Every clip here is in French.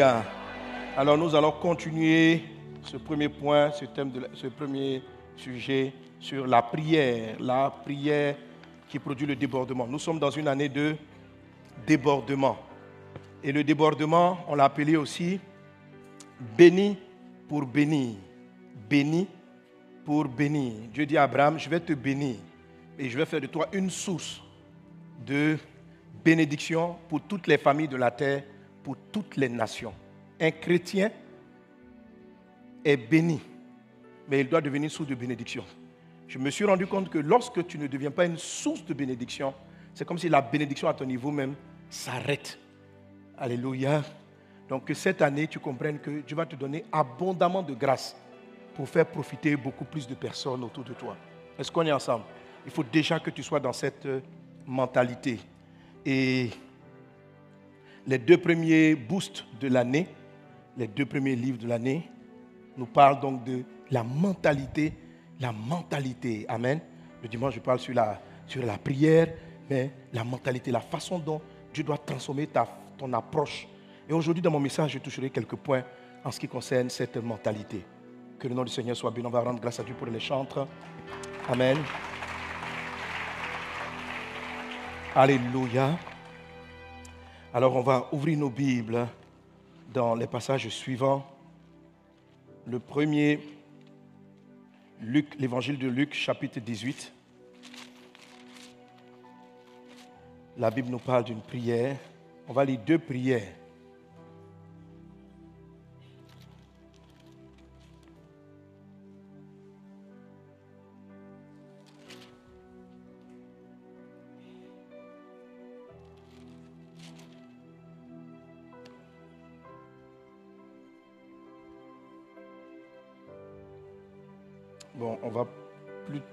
Alors nous allons continuer ce premier point, ce, thème ce premier sujet sur la prière, la prière qui produit le débordement. Nous sommes dans une année de débordement. Et le débordement, on l'a appelé aussi béni pour bénir. Béni pour bénir. Dieu dit à Abraham, je vais te bénir et je vais faire de toi une source de bénédiction pour toutes les familles de la terre, pour toutes les nations. Un chrétien est béni, mais il doit devenir source de bénédiction. Je me suis rendu compte que lorsque tu ne deviens pas une source de bénédiction, c'est comme si la bénédiction à ton niveau même s'arrête. Alléluia. Donc que cette année, tu comprennes que Dieu va te donner abondamment de grâce pour faire profiter beaucoup plus de personnes autour de toi. Est-ce qu'on est ensemble? Il faut déjà que tu sois dans cette mentalité. Et les deux premiers boosts de l'année, les deux premiers livres de l'année, nous parlent donc de la mentalité, la mentalité. Amen. Le dimanche, je parle sur la, sur la prière, mais la mentalité, la façon dont Dieu doit transformer ta, ton approche. Et aujourd'hui, dans mon message, je toucherai quelques points en ce qui concerne cette mentalité. Que le nom du Seigneur soit béni. On va rendre grâce à Dieu pour les chantres. Amen. Alléluia. Alors on va ouvrir nos Bibles dans les passages suivants. Le premier, l'évangile de Luc, chapitre 18. La Bible nous parle d'une prière. On va lire deux prières.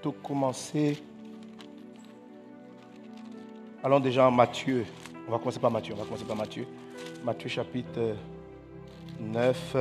Plutôt commencer. Allons déjà en Matthieu. On va commencer par Matthieu. On va commencer par Matthieu. Matthieu chapitre 9.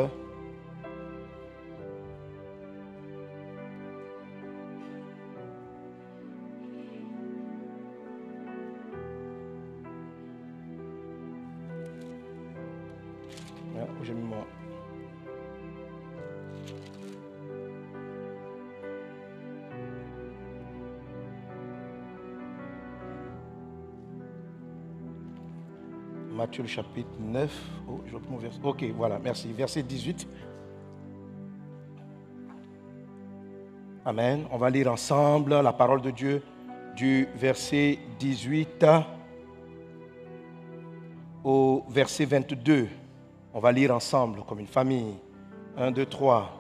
Le chapitre 9. Oh, je mon verset. Ok, voilà, merci. Verset 18. Amen. On va lire ensemble la parole de Dieu du verset 18 au verset 22. On va lire ensemble comme une famille. 1, 2, 3.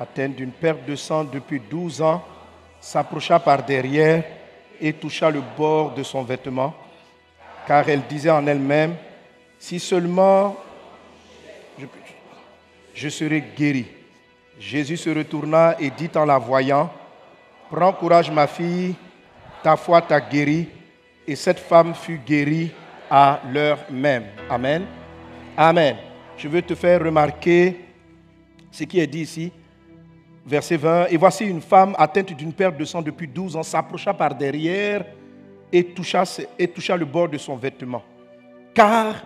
Atteinte d'une perte de sang depuis 12 ans, s'approcha par derrière et toucha le bord de son vêtement, car elle disait en elle-même, si seulement je, je serai guéri. Jésus se retourna et dit en la voyant, Prends courage ma fille, ta foi t'a guéri. Et cette femme fut guérie à l'heure même. Amen. Amen. Je veux te faire remarquer ce qui est dit ici verset 20. Et voici une femme atteinte d'une perte de sang depuis 12 ans s'approcha par derrière et toucha, et toucha le bord de son vêtement. Car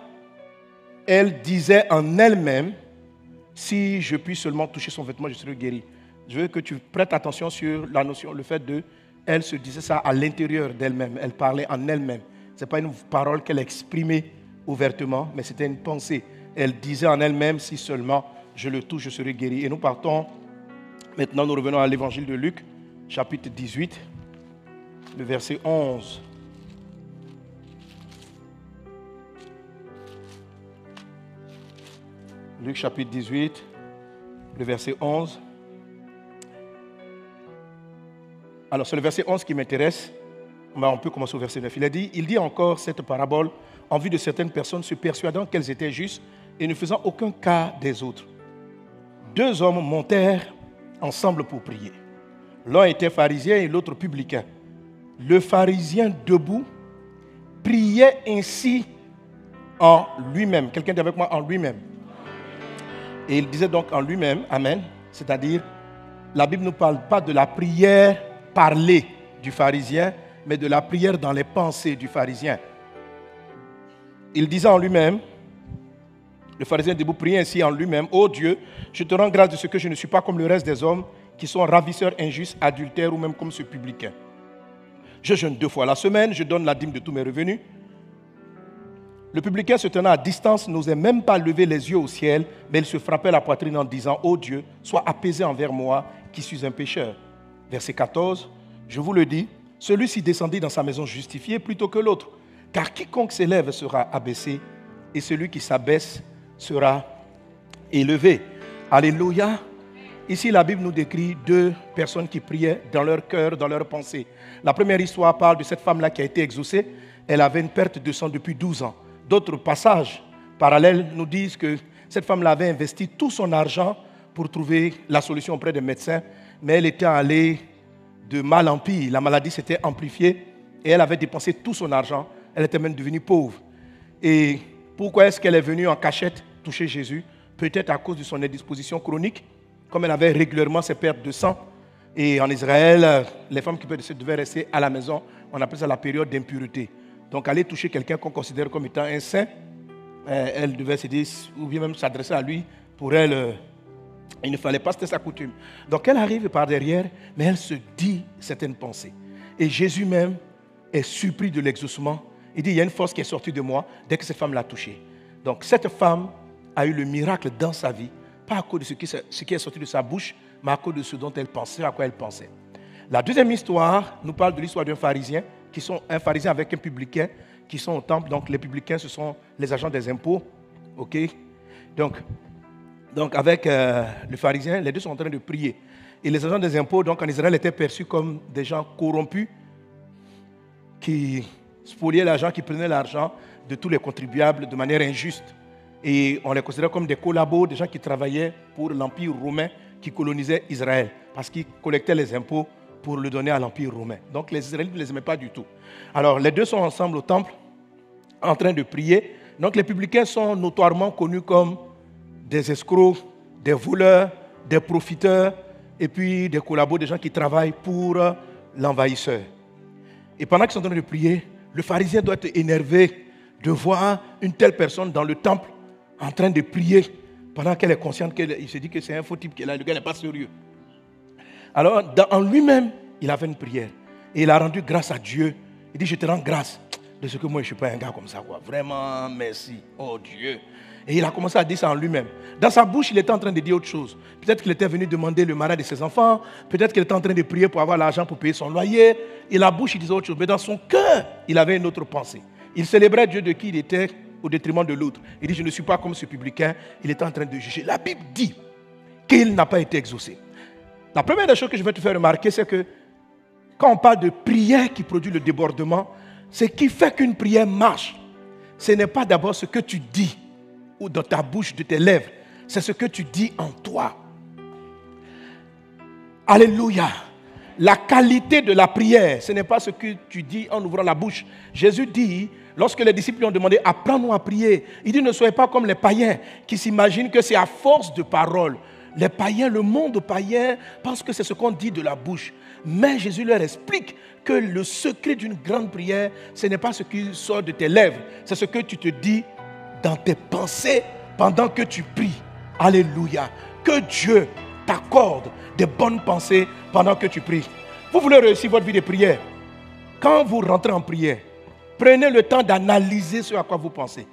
elle disait en elle-même, si je puis seulement toucher son vêtement, je serai guéri. Je veux que tu prêtes attention sur la notion, le fait de, elle se disait ça à l'intérieur d'elle-même, elle parlait en elle-même. Ce n'est pas une parole qu'elle exprimait ouvertement, mais c'était une pensée. Elle disait en elle-même, si seulement je le touche, je serai guéri. Et nous partons Maintenant, nous revenons à l'évangile de Luc, chapitre 18, le verset 11. Luc chapitre 18, le verset 11. Alors, c'est le verset 11 qui m'intéresse. On peut commencer au verset 9. Il a dit, il dit encore cette parabole en vue de certaines personnes se persuadant qu'elles étaient justes et ne faisant aucun cas des autres. Deux hommes montèrent ensemble pour prier. L'un était pharisien et l'autre publicain. Le pharisien debout priait ainsi en lui-même. Quelqu'un dit avec moi en lui-même. Et il disait donc en lui-même, Amen, c'est-à-dire, la Bible ne parle pas de la prière parlée du pharisien, mais de la prière dans les pensées du pharisien. Il disait en lui-même, le pharisien debout priait ainsi en lui-même, Ô Dieu, je te rends grâce de ce que je ne suis pas comme le reste des hommes qui sont ravisseurs injustes, adultères ou même comme ce publicain. Je jeûne deux fois la semaine, je donne la dîme de tous mes revenus. Le publicain se tenant à distance n'osait même pas lever les yeux au ciel, mais il se frappait la poitrine en disant, Ô Dieu, sois apaisé envers moi qui suis un pécheur. Verset 14, je vous le dis, celui-ci descendit dans sa maison justifié plutôt que l'autre, car quiconque s'élève sera abaissé, et celui qui s'abaisse sera élevé. Alléluia. Ici, la Bible nous décrit deux personnes qui priaient dans leur cœur, dans leur pensée. La première histoire parle de cette femme-là qui a été exaucée. Elle avait une perte de sang depuis 12 ans. D'autres passages parallèles nous disent que cette femme-là avait investi tout son argent pour trouver la solution auprès des médecins, mais elle était allée de mal en pire. La maladie s'était amplifiée et elle avait dépensé tout son argent. Elle était même devenue pauvre. Et pourquoi est-ce qu'elle est venue en cachette toucher Jésus? Peut-être à cause de son indisposition chronique, comme elle avait régulièrement ses pertes de sang. Et en Israël, les femmes qui devaient rester à la maison, on appelle ça la période d'impureté. Donc aller toucher quelqu'un qu'on considère comme étant un saint, euh, elle devait se dire, ou bien même s'adresser à lui, pour elle, euh, il ne fallait pas, c'était sa coutume. Donc elle arrive par derrière, mais elle se dit certaines pensées. Et Jésus même est surpris de l'exaucement. Il dit, il y a une force qui est sortie de moi dès que cette femme l'a touchée. Donc cette femme a eu le miracle dans sa vie, pas à cause de ce qui, ce qui est sorti de sa bouche, mais à cause de ce dont elle pensait, à quoi elle pensait. La deuxième histoire nous parle de l'histoire d'un pharisien qui sont un pharisien avec un publicain qui sont au temple. Donc les publicains, ce sont les agents des impôts. OK? Donc, donc avec euh, le pharisien, les deux sont en train de prier. Et les agents des impôts, donc en Israël, étaient perçus comme des gens corrompus qui spoliaient l'argent, qui prenaient l'argent de tous les contribuables de manière injuste. Et on les considérait comme des collabos, des gens qui travaillaient pour l'Empire romain qui colonisait Israël, parce qu'ils collectaient les impôts pour le donner à l'Empire romain. Donc les Israélites ne les aimaient pas du tout. Alors les deux sont ensemble au temple en train de prier. Donc les publicains sont notoirement connus comme des escrocs, des voleurs, des profiteurs et puis des collabos, des gens qui travaillent pour l'envahisseur. Et pendant qu'ils sont en train de prier, le pharisien doit être énervé de voir une telle personne dans le temple en train de prier pendant qu'elle est consciente qu'il se dit que c'est un faux type qui est là, le gars n'est pas sérieux. Alors, en lui-même, il avait une prière. Et il a rendu grâce à Dieu. Il dit, je te rends grâce de ce que moi, je ne suis pas un gars comme ça. Vraiment, merci. Oh Dieu. Et il a commencé à dire ça en lui-même. Dans sa bouche, il était en train de dire autre chose. Peut-être qu'il était venu demander le mariage de ses enfants. Peut-être qu'il était en train de prier pour avoir l'argent pour payer son loyer. Et la bouche, il disait autre chose. Mais dans son cœur, il avait une autre pensée. Il célébrait Dieu de qui il était au détriment de l'autre. Il dit, je ne suis pas comme ce publicain. Il était en train de juger. La Bible dit qu'il n'a pas été exaucé. La première des choses que je vais te faire remarquer, c'est que quand on parle de prière qui produit le débordement, ce qui fait qu'une prière marche, ce n'est pas d'abord ce que tu dis ou dans ta bouche, de tes lèvres, c'est ce que tu dis en toi. Alléluia. La qualité de la prière, ce n'est pas ce que tu dis en ouvrant la bouche. Jésus dit, lorsque les disciples lui ont demandé, apprends-nous à prier, il dit, ne soyez pas comme les païens qui s'imaginent que c'est à force de paroles les païens, le monde païen, pense que c'est ce qu'on dit de la bouche. Mais Jésus leur explique que le secret d'une grande prière, ce n'est pas ce qui sort de tes lèvres, c'est ce que tu te dis dans tes pensées pendant que tu pries. Alléluia. Que Dieu t'accorde des bonnes pensées pendant que tu pries. Vous voulez réussir votre vie de prière? Quand vous rentrez en prière, prenez le temps d'analyser ce à quoi vous pensez.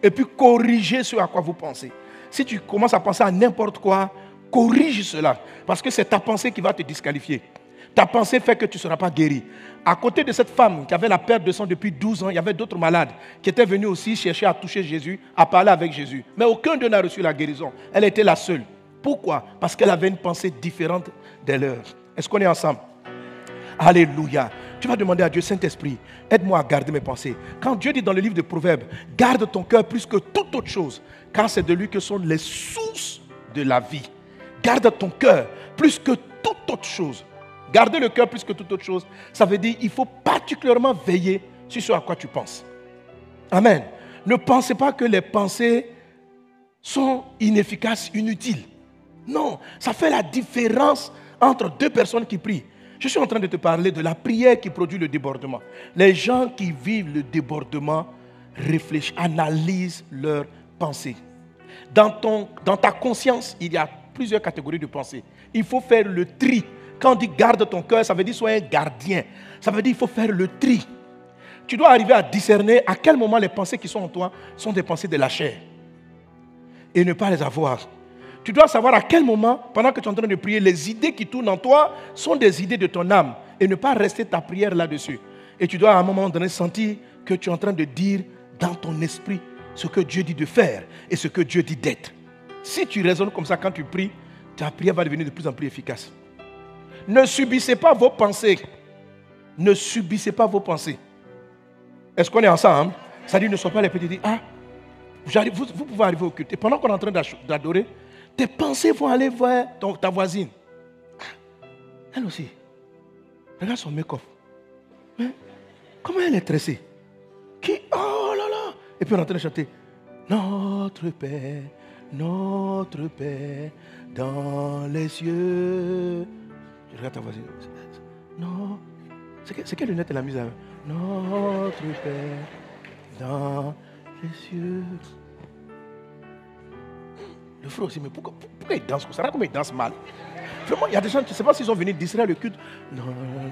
Et puis corriger ce à quoi vous pensez. Si tu commences à penser à n'importe quoi, Corrige cela, parce que c'est ta pensée qui va te disqualifier. Ta pensée fait que tu ne seras pas guéri. À côté de cette femme qui avait la perte de sang depuis 12 ans, il y avait d'autres malades qui étaient venus aussi chercher à toucher Jésus, à parler avec Jésus. Mais aucun d'eux n'a reçu la guérison. Elle était la seule. Pourquoi? Parce qu'elle avait une pensée différente des leurs. Est-ce qu'on est ensemble? Alléluia. Tu vas demander à Dieu, Saint-Esprit, aide-moi à garder mes pensées. Quand Dieu dit dans le livre de Proverbes, garde ton cœur plus que toute autre chose, car c'est de lui que sont les sources de la vie. Garde ton cœur plus que toute autre chose. Garder le cœur plus que toute autre chose, ça veut dire qu'il faut particulièrement veiller sur ce à quoi tu penses. Amen. Ne pensez pas que les pensées sont inefficaces, inutiles. Non, ça fait la différence entre deux personnes qui prient. Je suis en train de te parler de la prière qui produit le débordement. Les gens qui vivent le débordement réfléchissent, analysent leurs pensées. Dans, ton, dans ta conscience, il y a plusieurs catégories de pensées. Il faut faire le tri. Quand on dit garde ton cœur, ça veut dire sois un gardien. Ça veut dire qu'il faut faire le tri. Tu dois arriver à discerner à quel moment les pensées qui sont en toi sont des pensées de la chair. Et ne pas les avoir. Tu dois savoir à quel moment, pendant que tu es en train de prier, les idées qui tournent en toi sont des idées de ton âme. Et ne pas rester ta prière là-dessus. Et tu dois à un moment donné sentir que tu es en train de dire dans ton esprit ce que Dieu dit de faire et ce que Dieu dit d'être. Si tu raisonnes comme ça quand tu pries, ta prière va devenir de plus en plus efficace. Ne subissez pas vos pensées. Ne subissez pas vos pensées. Est-ce qu'on est ensemble? Ça dit, ne sois pas les petits. Ah, vous, pouvez arriver au culte. Et pendant qu'on est en train d'adorer, tes pensées vont aller voir ta voisine. Elle aussi. Regarde son make-up. Hein? Comment elle est tressée Qui? Oh là là Et puis on est en train de chanter. Notre Père, notre Père, dans les cieux. Je regarde ta voisine. Non. C'est quelle lunette elle a mise à Notre Père, dans les cieux? Le frère aussi, mais pourquoi, pourquoi il danse comme ça? Comment il danse mal Vraiment, il y a des gens, je ne sais pas s'ils sont venus distraire le culte. Non,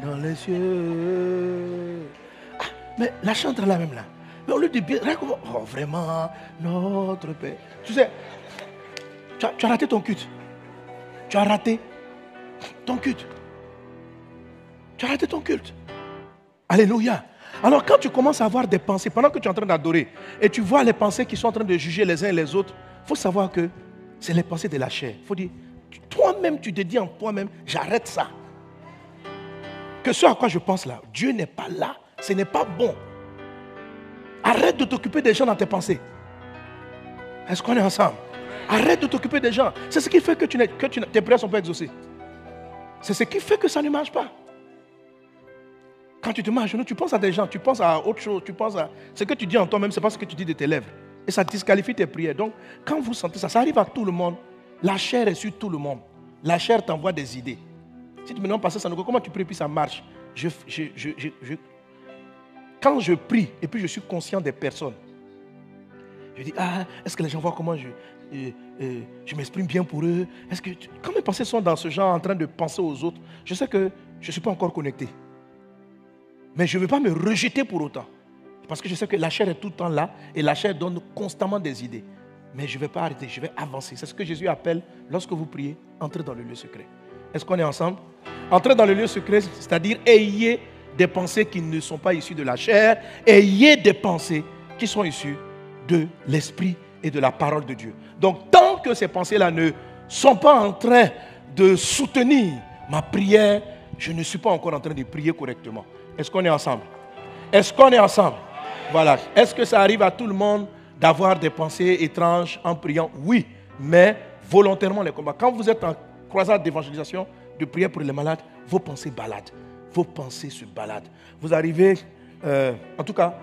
dans les cieux. Ah, mais la chante là même là. Mais on lui dit bien, oh vraiment, notre Père. Tu sais, tu as, raté ton culte. Tu as raté ton culte. Tu as raté ton culte. Alléluia. Alors quand tu commences à avoir des pensées, pendant que tu es en train d'adorer, et tu vois les pensées qui sont en train de juger les uns et les autres, il faut savoir que c'est les pensées de la chair. Il faut dire, toi-même, tu te dis en toi-même, j'arrête ça. Que ce à quoi je pense là, Dieu n'est pas là, ce n'est pas bon. Arrête de t'occuper des gens dans tes pensées. Est-ce qu'on est ensemble? Arrête de t'occuper des gens. C'est ce qui fait que, tu que tes prières ne sont pas exaucées. C'est ce qui fait que ça ne marche pas. Quand tu te mets à genoux, tu penses à des gens, tu penses à autre chose, tu penses à... Ce que tu dis en toi-même, ce n'est pas ce que tu dis de tes lèvres. Et ça disqualifie tes prières. Donc, quand vous sentez ça, ça arrive à tout le monde. La chair est sur tout le monde. La chair t'envoie des idées. Si tu me demandes passer ça, comment tu pries puis ça marche? Quand je prie et puis je suis conscient des personnes, je dis, ah, est-ce que les gens voient comment je, je m'exprime bien pour eux Est-ce que Quand mes pensées sont dans ce genre en train de penser aux autres, je sais que je ne suis pas encore connecté. Mais je ne veux pas me rejeter pour autant. Parce que je sais que la chair est tout le temps là et la chair donne constamment des idées. Mais je ne vais pas arrêter, je vais avancer. C'est ce que Jésus appelle, lorsque vous priez, entrez dans le lieu secret. Est-ce qu'on est ensemble? Entrez dans le lieu secret, c'est-à-dire ayez des pensées qui ne sont pas issues de la chair, ayez des pensées qui sont issues de l'esprit et de la parole de Dieu. Donc tant que ces pensées-là ne sont pas en train de soutenir ma prière, je ne suis pas encore en train de prier correctement. Est-ce qu'on est ensemble? Est-ce qu'on est ensemble? Voilà. Est-ce que ça arrive à tout le monde d'avoir des pensées étranges en priant? Oui, mais volontairement les combats. Quand vous êtes en croisade d'évangélisation, de prière pour les malades, vos pensées baladent. Vos pensées se baladent. Vous arrivez, euh, en tout cas,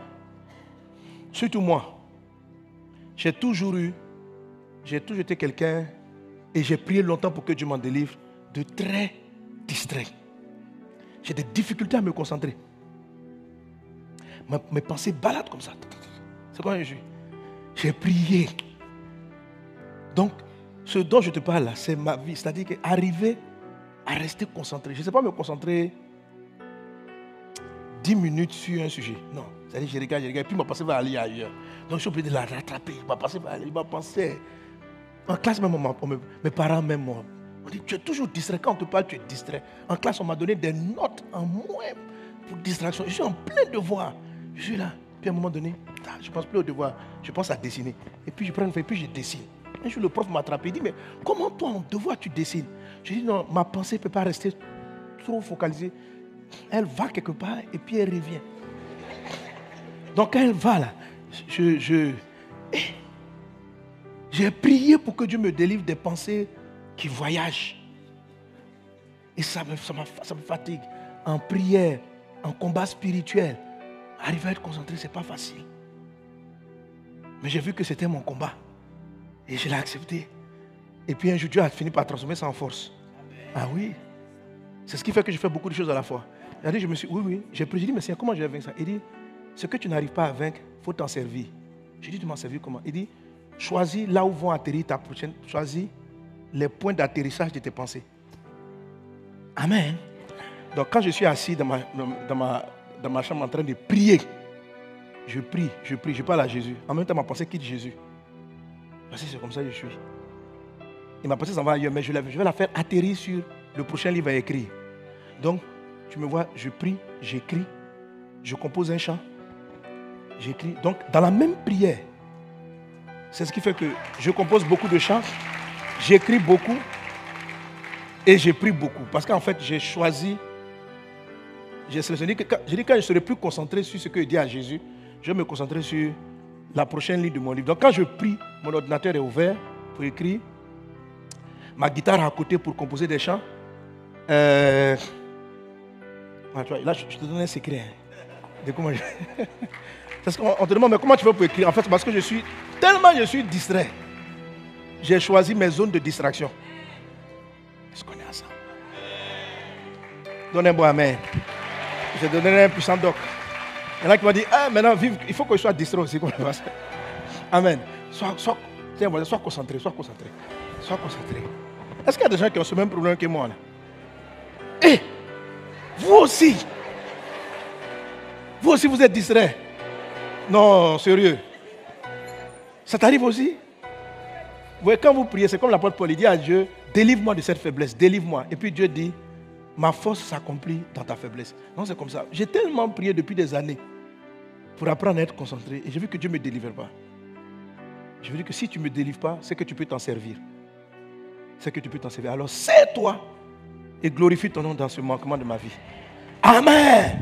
surtout moi, j'ai toujours eu, j'ai toujours été quelqu'un, et j'ai prié longtemps pour que Dieu m'en délivre, de très distrait. J'ai des difficultés à me concentrer. Mes pensées baladent comme ça. C'est quoi je suis? J'ai prié. Donc, ce dont je te parle là, c'est ma vie. C'est-à-dire qu'arriver à rester concentré. Je ne sais pas me concentrer 10 minutes sur un sujet. Non. C'est-à-dire je regarde, je regarde, puis ma pensée va aller ailleurs. Donc je suis obligé de la rattraper. Ma pensée va aller, ma pensée. En classe même, mes parents même, on dit, tu es toujours distrait. Quand on te parle, tu es distrait. En classe, on m'a donné des notes en moins pour distraction. Je suis en plein devoir. Je suis là. Puis à un moment donné, je ne pense plus au devoir. Je pense à dessiner. Et puis je prends une feuille, puis je dessine. Un jour, le prof m'a attrapé. Il dit, mais comment toi, en devoir, tu dessines? Je dis, non, ma pensée ne peut pas rester trop focalisée. Elle va quelque part et puis elle revient. Donc quand elle va là, je, je j'ai prié pour que Dieu me délivre des pensées qui voyagent. Et ça me, ça, ça me fatigue. En prière, en combat spirituel, arriver à être concentré, ce n'est pas facile. Mais j'ai vu que c'était mon combat. Et je l'ai accepté. Et puis un jour, Dieu a fini par transformer ça en force. Ah oui. C'est ce qui fait que je fais beaucoup de choses à la fois. Il a dit, je me suis oui, oui. J'ai dit, mais comment je vais vaincre ça? Il dit, ce que tu n'arrives pas à vaincre, il faut t'en servir. J'ai dit, tu m'en servir comment? Il dit, choisis là où vont atterrir ta prochaine. Choisis les points d'atterrissage de tes pensées. Amen. Donc quand je suis assis dans ma, dans ma, dans ma chambre en train de prier, je prie, je prie, je parle à Jésus. En même temps, ma pensée quitte Jésus. Parce que c'est comme ça que je suis. Et ma pensée s'en va ailleurs, mais je, vais la faire atterrir sur le prochain livre à écrire. Donc, tu me vois, je prie, j'écris, je compose un chant, j'écris. Donc, dans la même prière, c'est ce qui fait que je compose beaucoup de chants, j'écris beaucoup et j'ai prie beaucoup. Parce qu'en fait, j'ai choisi, j'ai sélectionné, je dis quand je serai plus concentré sur ce que je dis à Jésus, je vais me concentrer sur la prochaine ligne de mon livre. Donc, quand je prie, mon ordinateur est ouvert pour écrire, ma guitare à côté pour composer des chants. Euh, là, je te donne un secret. Hein, de comment je... Parce qu'on te demande, mais comment tu veux pour écrire? En fait, parce que je suis tellement je suis distrait. J'ai choisi mes zones de distraction. Est-ce qu'on est ensemble? Donnez-moi Amen. Je donnerai un puissant doc. Il y en a qui m'ont dit, ah, maintenant, vive, il faut que je sois distrait aussi. Amen. Sois, sois, sois concentré, sois concentré. Sois concentré. Est-ce qu'il y a des gens qui ont ce même problème que moi eh, vous aussi, vous aussi vous êtes distrait. Non, sérieux. Ça t'arrive aussi? Vous voyez, quand vous priez, c'est comme l'apôtre Paul, il dit à Dieu, délivre-moi de cette faiblesse, délivre-moi. Et puis Dieu dit, ma force s'accomplit dans ta faiblesse. Non, c'est comme ça. J'ai tellement prié depuis des années pour apprendre à être concentré. Et j'ai vu que Dieu ne me délivre pas. Je veux dire que si tu ne me délivres pas, c'est que tu peux t'en servir c'est que tu peux t'en servir. Alors, c'est toi et glorifie ton nom dans ce manquement de ma vie. Amen.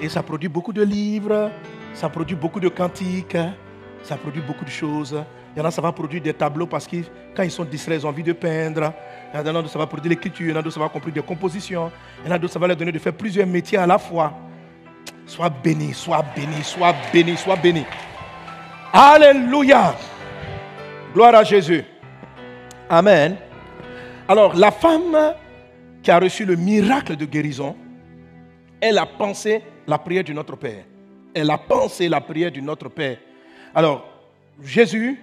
Et ça produit beaucoup de livres, ça produit beaucoup de cantiques, ça produit beaucoup de choses. Il y en a, ça va produire des tableaux parce que quand ils sont distraits, ils ont envie de peindre. Il y en a d'autres, ça va produire l'écriture. Il y en a d'autres, ça va produire des compositions. Il y en a d'autres, ça va leur donner de faire plusieurs métiers à la fois. Sois béni, sois béni, sois béni, sois béni. Alléluia. Gloire à Jésus. Amen. Alors, la femme qui a reçu le miracle de guérison, elle a pensé la prière de notre Père. Elle a pensé la prière de notre Père. Alors, Jésus,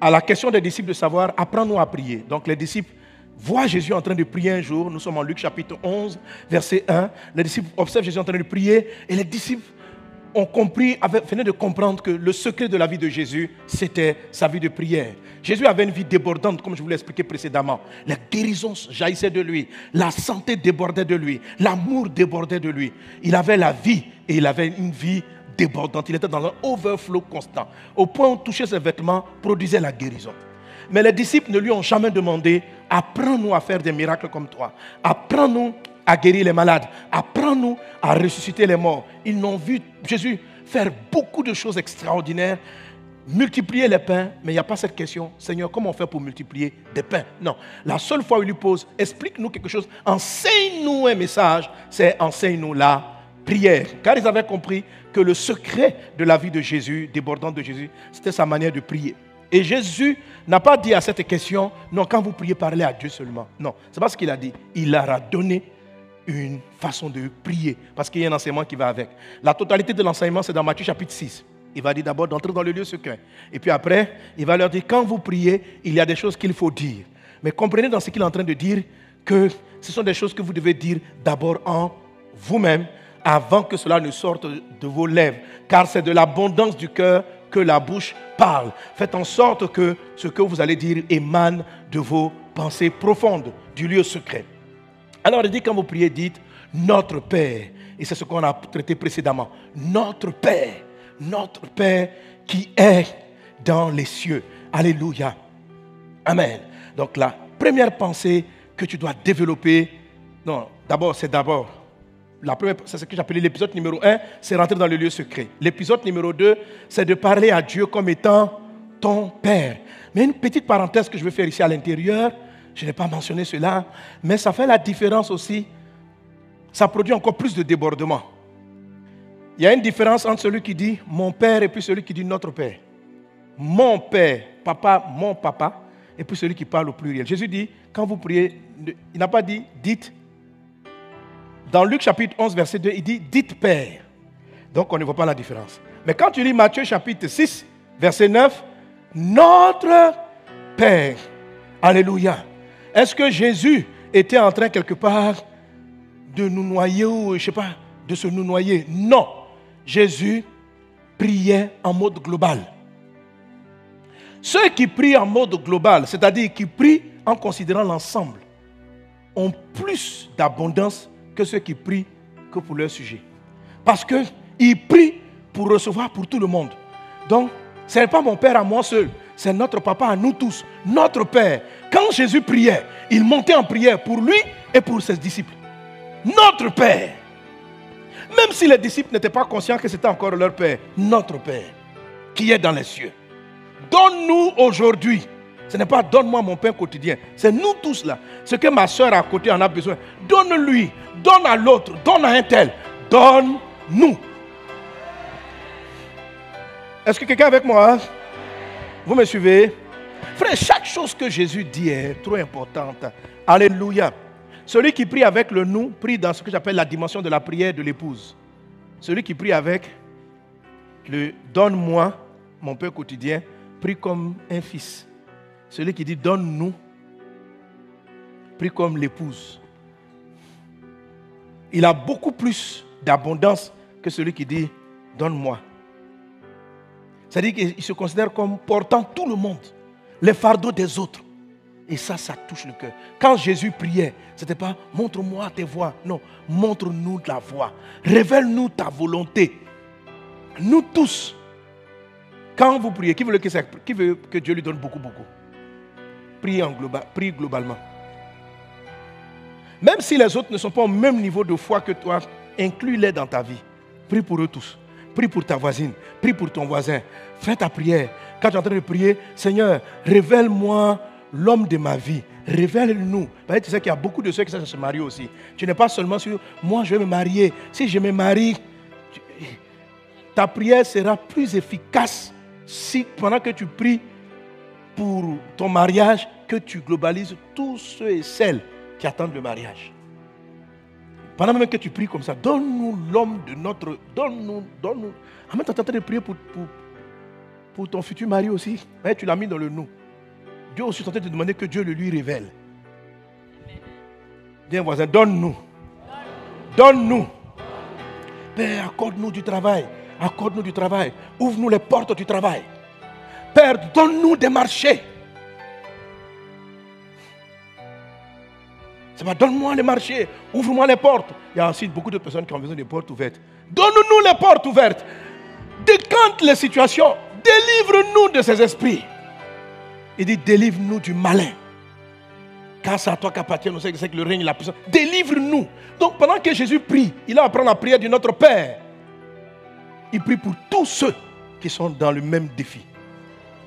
à la question des disciples de savoir, apprends-nous à prier. Donc, les disciples voient Jésus en train de prier un jour. Nous sommes en Luc chapitre 11, verset 1. Les disciples observent Jésus en train de prier et les disciples ont compris, venaient de comprendre que le secret de la vie de Jésus, c'était sa vie de prière. Jésus avait une vie débordante, comme je vous l'ai expliqué précédemment. La guérison jaillissait de lui, la santé débordait de lui, l'amour débordait de lui. Il avait la vie et il avait une vie débordante. Il était dans un overflow constant, au point où toucher ses vêtements produisait la guérison. Mais les disciples ne lui ont jamais demandé apprends-nous à faire des miracles comme toi. Apprends-nous à guérir les malades. Apprends-nous à ressusciter les morts. Ils n'ont vu Jésus faire beaucoup de choses extraordinaires, multiplier les pains, mais il n'y a pas cette question, Seigneur, comment on fait pour multiplier des pains? Non. La seule fois où il lui pose, explique-nous quelque chose, enseigne-nous un message, c'est enseigne-nous la prière. Car ils avaient compris que le secret de la vie de Jésus, débordant de Jésus, c'était sa manière de prier. Et Jésus n'a pas dit à cette question, non, quand vous priez, parlez à Dieu seulement. Non, c'est pas ce qu'il a dit. Il leur a donné une façon de prier, parce qu'il y a un enseignement qui va avec. La totalité de l'enseignement, c'est dans Matthieu chapitre 6. Il va dire d'abord d'entrer dans le lieu secret. Et puis après, il va leur dire, quand vous priez, il y a des choses qu'il faut dire. Mais comprenez dans ce qu'il est en train de dire que ce sont des choses que vous devez dire d'abord en vous-même, avant que cela ne sorte de vos lèvres. Car c'est de l'abondance du cœur que la bouche parle. Faites en sorte que ce que vous allez dire émane de vos pensées profondes, du lieu secret. Alors il dit quand vous priez, dites Notre Père. Et c'est ce qu'on a traité précédemment. Notre Père. Notre Père qui est dans les cieux. Alléluia. Amen. Donc la première pensée que tu dois développer, non, d'abord, c'est d'abord, la première, c'est ce que j'appelais l'épisode numéro 1, c'est rentrer dans le lieu secret. L'épisode numéro 2, c'est de parler à Dieu comme étant ton Père. Mais une petite parenthèse que je vais faire ici à l'intérieur, je n'ai pas mentionné cela, mais ça fait la différence aussi. Ça produit encore plus de débordement. Il y a une différence entre celui qui dit mon père et puis celui qui dit notre père. Mon père, papa, mon papa, et puis celui qui parle au pluriel. Jésus dit, quand vous priez, il n'a pas dit dites. Dans Luc chapitre 11, verset 2, il dit dites père. Donc on ne voit pas la différence. Mais quand tu lis Matthieu chapitre 6, verset 9, notre Père. Alléluia. Est-ce que Jésus était en train quelque part de nous noyer ou, je sais pas, de se nous noyer? Non. Jésus priait en mode global. Ceux qui prient en mode global, c'est-à-dire qui prient en considérant l'ensemble, ont plus d'abondance que ceux qui prient que pour leur sujet. Parce qu'ils prient pour recevoir pour tout le monde. Donc, ce n'est pas mon Père à moi seul, c'est notre Papa à nous tous, notre Père. Quand Jésus priait, il montait en prière pour lui et pour ses disciples. Notre Père. Même si les disciples n'étaient pas conscients que c'était encore leur Père, notre Père, qui est dans les cieux. Donne-nous aujourd'hui. Ce n'est pas donne-moi mon pain quotidien. C'est nous tous là. Ce que ma soeur à côté en a besoin. Donne-lui. Donne à l'autre. Donne à un tel. Donne-nous. Est-ce que quelqu'un avec moi Vous me suivez? Frère, chaque chose que Jésus dit est trop importante. Alléluia. Celui qui prie avec le nous prie dans ce que j'appelle la dimension de la prière de l'épouse. Celui qui prie avec le donne-moi mon pain quotidien prie comme un fils. Celui qui dit donne-nous prie comme l'épouse. Il a beaucoup plus d'abondance que celui qui dit donne-moi. C'est-à-dire qu'il se considère comme portant tout le monde, les fardeaux des autres. Et ça, ça touche le cœur. Quand Jésus priait, ce n'était pas montre-moi tes voix. Non, montre-nous la voix. Révèle-nous ta volonté. Nous tous, quand vous priez, qui qui veut que Dieu lui donne beaucoup, beaucoup? Prie, en global, prie globalement. Même si les autres ne sont pas au même niveau de foi que toi, inclus-les dans ta vie. Prie pour eux tous. Prie pour ta voisine. Prie pour ton voisin. Fais ta prière. Quand tu es en train de prier, Seigneur, révèle-moi l'homme de ma vie. Révèle-nous. Tu sais qu'il y a beaucoup de ceux qui se marient aussi. Tu n'es pas seulement sur moi, je vais me marier. Si je me marie, ta prière sera plus efficace si pendant que tu pries pour ton mariage, que tu globalises tous ceux et celles qui attendent le mariage. Pendant même que tu pries comme ça, donne-nous l'homme de notre. Donne-nous, donne-nous. En même temps, tu es en train de prier pour, pour, ton futur mari aussi. tu l'as mis dans le nous. Dieu aussi est en train de demander que Dieu le lui révèle. Viens, voisin, donne-nous. Donne-nous. Père, accorde-nous du travail. Accorde-nous du travail. Ouvre-nous les portes du travail. Père, donne-nous des marchés. donne-moi les marchés, ouvre-moi les portes. Il y a aussi beaucoup de personnes qui ont besoin de portes ouvertes. Donne-nous les portes ouvertes. Décante les situations. Délivre-nous de ces esprits. Il dit, délivre-nous du malin. Car c'est à toi qu'appartient que le règne et la puissance. Délivre-nous. Donc pendant que Jésus prie, il a appris la prière de notre Père. Il prie pour tous ceux qui sont dans le même défi.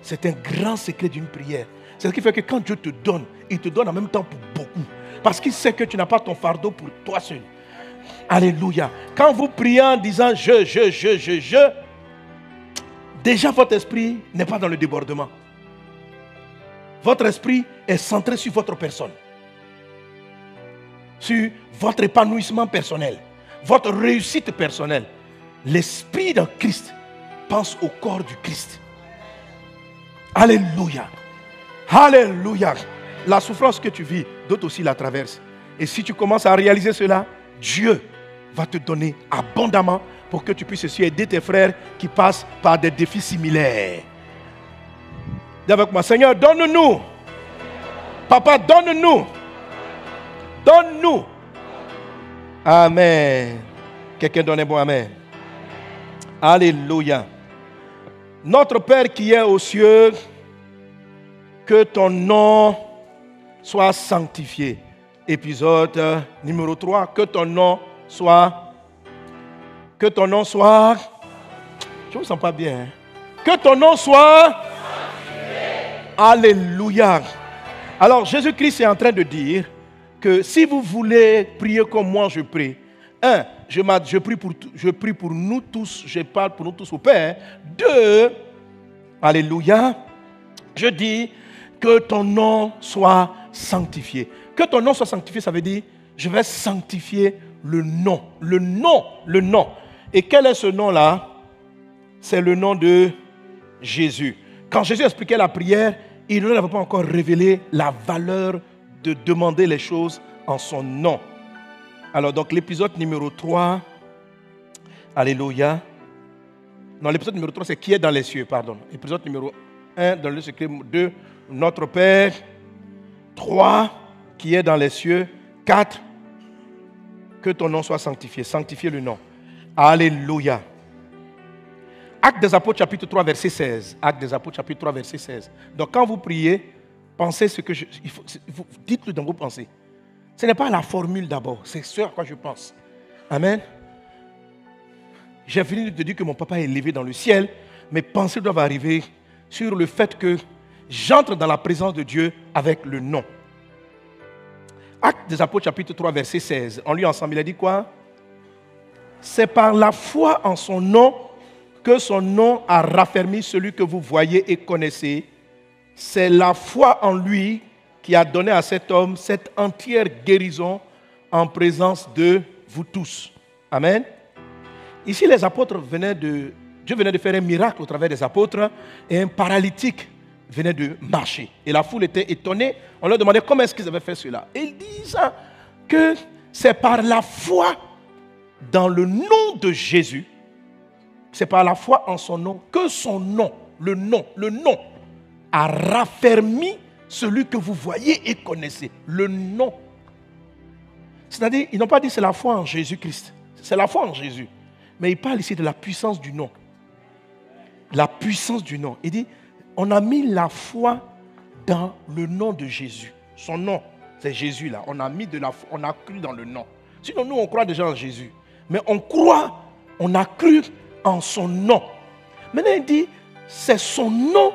C'est un grand secret d'une prière. C'est ce qui fait que quand Dieu te donne, il te donne en même temps pour beaucoup. Parce qu'il sait que tu n'as pas ton fardeau pour toi seul. Alléluia. Quand vous priez en disant je, je, je, je, je, déjà votre esprit n'est pas dans le débordement. Votre esprit est centré sur votre personne, sur votre épanouissement personnel, votre réussite personnelle. L'esprit de Christ pense au corps du Christ. Alléluia. Alléluia. La souffrance que tu vis, d'autres aussi la traversent. Et si tu commences à réaliser cela, Dieu va te donner abondamment pour que tu puisses aussi aider tes frères qui passent par des défis similaires. Dis avec moi, Seigneur, donne-nous. Papa, donne-nous. Donne-nous. Amen. Quelqu'un donne un bon Amen. Alléluia. Notre Père qui est aux cieux, que ton nom soit sanctifié. Épisode numéro 3, que ton nom soit... Que ton nom soit... Je ne me sens pas bien. Hein. Que ton nom soit... Alléluia. Alors Jésus-Christ est en train de dire que si vous voulez prier comme moi je prie, un, je, prie, pour, nous tous, je parle pour nous tous au Père. Deux, Alléluia, je dis que ton nom soit sanctifié. Que ton nom soit sanctifié, ça veut dire je vais sanctifier le nom. Le nom, le nom. Et quel est ce nom-là? C'est le nom de Jésus. Quand Jésus expliquait la prière, il ne avait pas encore révélé la valeur de demander les choses en son nom. Alors donc l'épisode numéro 3, Alléluia. Non, l'épisode numéro 3, c'est qui est dans les cieux, pardon. Épisode numéro 1, dans le secret 2, notre Père. 3, qui est dans les cieux. 4, que ton nom soit sanctifié. Sanctifier le nom. Alléluia. Acte des Apôtres, chapitre 3, verset 16. Acte des Apôtres, chapitre 3, verset 16. Donc, quand vous priez, pensez ce que je. Dites-le dans vos pensées. Ce n'est pas la formule d'abord, c'est ce à quoi je pense. Amen. J'ai fini de te dire que mon papa est élevé dans le ciel. Mes pensées doivent arriver sur le fait que j'entre dans la présence de Dieu avec le nom. Acte des Apôtres, chapitre 3, verset 16. On lit ensemble, il a dit quoi? C'est par la foi en son nom que son nom a raffermi celui que vous voyez et connaissez. C'est la foi en lui qui a donné à cet homme cette entière guérison en présence de vous tous. Amen. Ici, les apôtres venaient de. Dieu venait de faire un miracle au travers des apôtres et un paralytique venait de marcher. Et la foule était étonnée. On leur demandait comment est-ce qu'ils avaient fait cela. Et ils disent que c'est par la foi dans le nom de Jésus, c'est par la foi en son nom que son nom, le nom, le nom, a raffermi celui que vous voyez et connaissez. Le nom. C'est-à-dire, ils n'ont pas dit c'est la foi en Jésus-Christ. C'est la foi en Jésus. Mais il parle ici de la puissance du nom. La puissance du nom. Il dit, on a mis la foi dans le nom de Jésus. Son nom, c'est Jésus là. On a mis de la foi, on a cru dans le nom. Sinon, nous, on croit déjà en Jésus. Mais on croit, on a cru en son nom. Maintenant, il dit, c'est son nom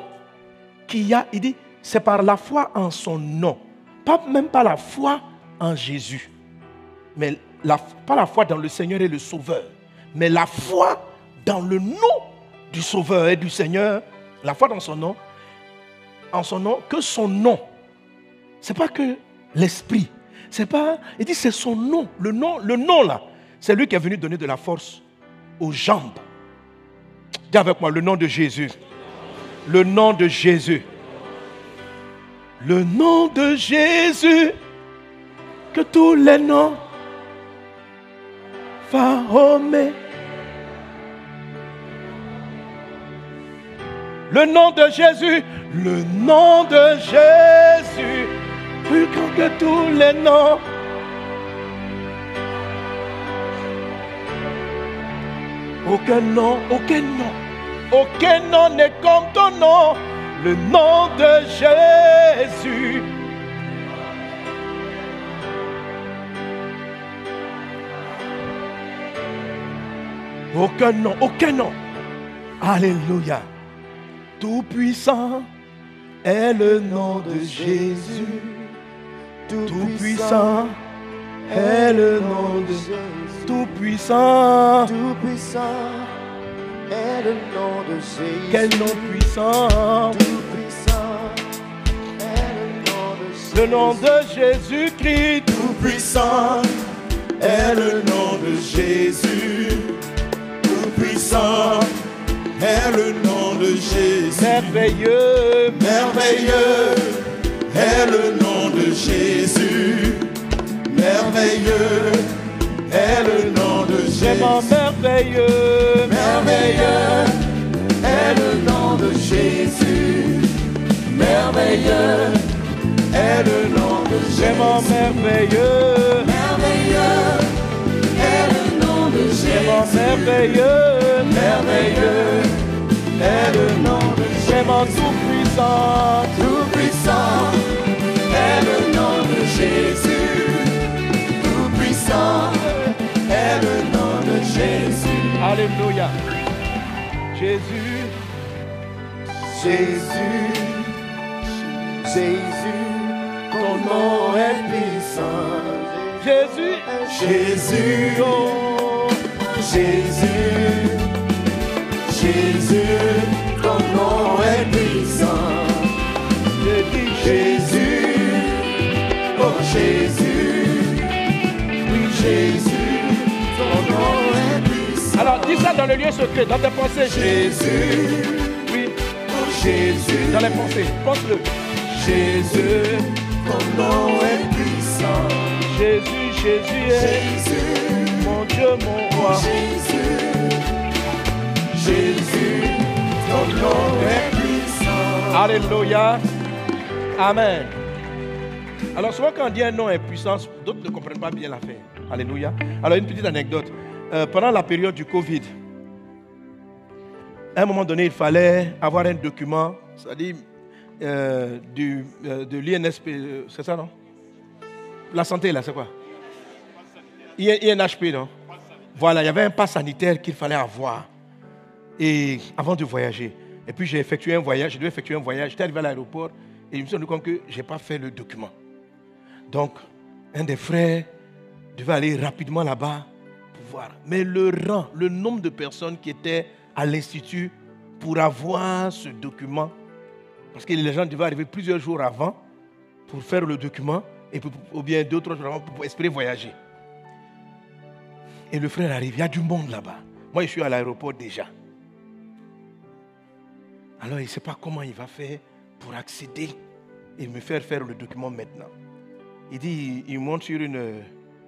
qui a, il dit, c'est par la foi en son nom. Pas, même pas la foi en Jésus. Mais la- pas la foi dans le Seigneur et le Sauveur. Mais la foi dans le nom du Sauveur et du Seigneur. La foi dans son nom. En son nom, que son nom. C'est pas que l'esprit. C'est pas. Il dit c'est son nom. Le nom, le nom là. C'est lui qui est venu donner de la force aux jambes. Dis avec moi le nom de Jésus. Le nom de Jésus. Le nom de Jésus. Que tous les noms. Pharaomé. Le nom de Jésus, le nom de Jésus, plus grand que tous les noms. Aucun nom, aucun nom, aucun nom n'est comme ton nom, le nom de Jésus. Aucun nom, aucun nom. Alléluia. Tout-puissant est le nom de Jésus. Tout-puissant est le nom de Jésus. Tout-puissant. Tout puissant est le nom de Jésus. Quel nom puissant. Tout puissant est le nom de Jésus. Le nom de Jésus-Christ. Tout puissant est le nom de Jésus. Tout puissant est le nom de Jésus. Merveilleux. Merveilleux est le nom de Jésus. Merveilleux est le nom de Jésus. Vraiment merveilleux. Merveilleux est le nom de Jésus. Merveilleux est le nom de Vraiment Jésus. merveilleux. Merveilleux est le nom de Vraiment Jésus. merveilleux. Merveilleux est le nom de Vraiment Jésus. puissant. Tout puissant Alléluia. Jésus. Jésus, Jésus, ton nom est puissant. Jésus, Jésus, Jésus, Jésus, ton nom est puissant. Jésus, dis ça dans le lieu secret, dans tes pensées. Jésus, Oui, oh Jésus, dans les pensées. Pense-le. Jésus, ton nom est puissant. Jésus, Jésus est Jésus, mon Dieu, mon roi. Jésus, Jésus, ton nom est puissant. Alléluia. Amen. Alors souvent quand on dit un nom est puissant, d'autres ne comprennent pas bien l'affaire. Alléluia. Alors une petite anecdote. Euh, pendant la période du Covid, à un moment donné, il fallait avoir un document, c'est-à-dire euh, du, euh, de l'INSP, c'est ça non? La santé là, c'est quoi? INHP, non? Voilà, il y avait un pass sanitaire qu'il fallait avoir et avant de voyager. Et puis j'ai effectué un voyage, je devais effectuer un voyage. J'étais arrivé à l'aéroport et je me suis rendu compte que je n'ai pas fait le document. Donc, un des frères devait aller rapidement là-bas pour. Mais le rang, le nombre de personnes qui étaient à l'institut pour avoir ce document, parce que les gens devaient arriver plusieurs jours avant pour faire le document, et puis, ou bien deux, trois jours avant pour espérer voyager. Et le frère arrive, il y a du monde là-bas. Moi, je suis à l'aéroport déjà. Alors, il ne sait pas comment il va faire pour accéder et me faire faire le document maintenant. Il dit, il monte sur une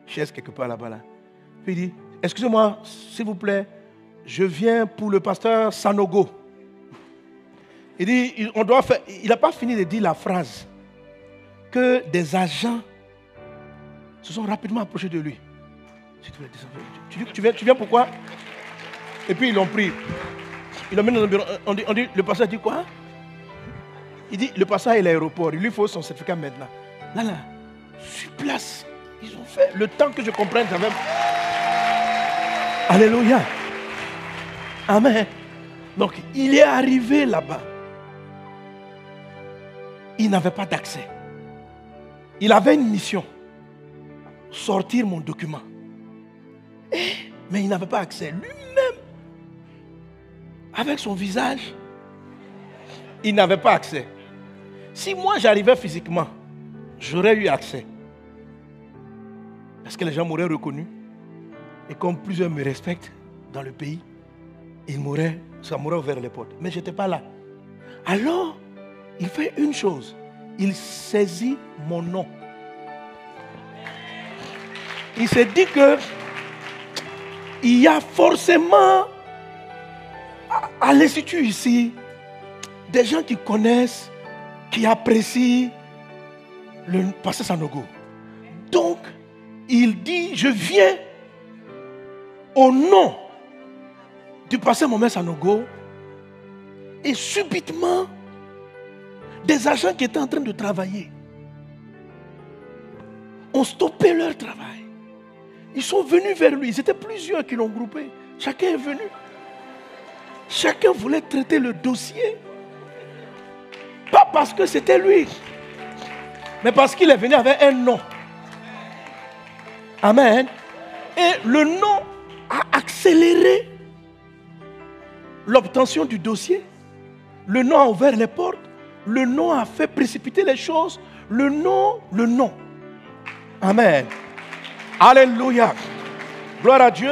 chaise quelque part là-bas. Là. Puis il dit, excusez-moi, s'il vous plaît, je viens pour le pasteur Sanogo. Il dit, on doit faire, il n'a pas fini de dire la phrase que des agents se sont rapidement approchés de lui. Tu, tu viens, tu viens pourquoi? Et puis ils l'ont pris. Il l'ont mis dans un bureau. On dit, le pasteur dit quoi? Il dit, le pasteur est l'aéroport. Il lui faut son certificat maintenant. Là, là, sur place, ils ont fait le temps que je comprenne quand même. Alléluia. Amen. Donc, il est arrivé là-bas. Il n'avait pas d'accès. Il avait une mission. Sortir mon document. Mais il n'avait pas accès. Lui-même, avec son visage, il n'avait pas accès. Si moi j'arrivais physiquement, j'aurais eu accès. Parce que les gens m'auraient reconnu. Et comme plusieurs me respectent dans le pays, ils m'auraient, ça m'aurait ouvert les portes. Mais je n'étais pas là. Alors, il fait une chose. Il saisit mon nom. Il s'est dit que il y a forcément à, l'institut ici des gens qui connaissent, qui apprécient le pasteur Sanogo. Donc, il dit, je viens au nom du pasteur Mohamed Sanogo et subitement, des agents qui étaient en train de travailler ont stoppé leur travail. Ils sont venus vers lui. C'était plusieurs qui l'ont groupé. Chacun est venu. Chacun voulait traiter le dossier. Pas parce que c'était lui, mais parce qu'il est venu avec un nom. Amen. Et le nom accéléré l'obtention du dossier. Le nom a ouvert les portes. Le nom a fait précipiter les choses. Le nom, le nom. Amen. Alléluia. Gloire à Dieu.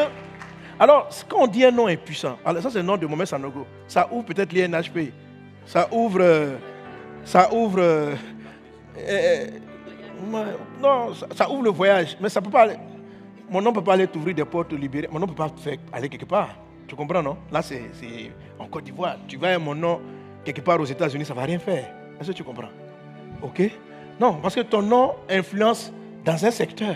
Alors, quand on dit un nom est puissant, alors ça c'est le nom de Mohamed Sanogo. Ça ouvre peut-être l'INHP. Ça ouvre. euh, ça ouvre. euh, euh, non, ça, ça ouvre le voyage. Mais ça peut pas. Mon nom ne peut pas aller t'ouvrir des portes, te libérer. Mon nom ne peut pas aller quelque part. Tu comprends, non? Là, c'est en Côte d'Ivoire. Tu vas à mon nom quelque part aux États-Unis, ça ne va rien faire. Est-ce que tu comprends? Ok? Non, parce que ton nom influence dans un secteur.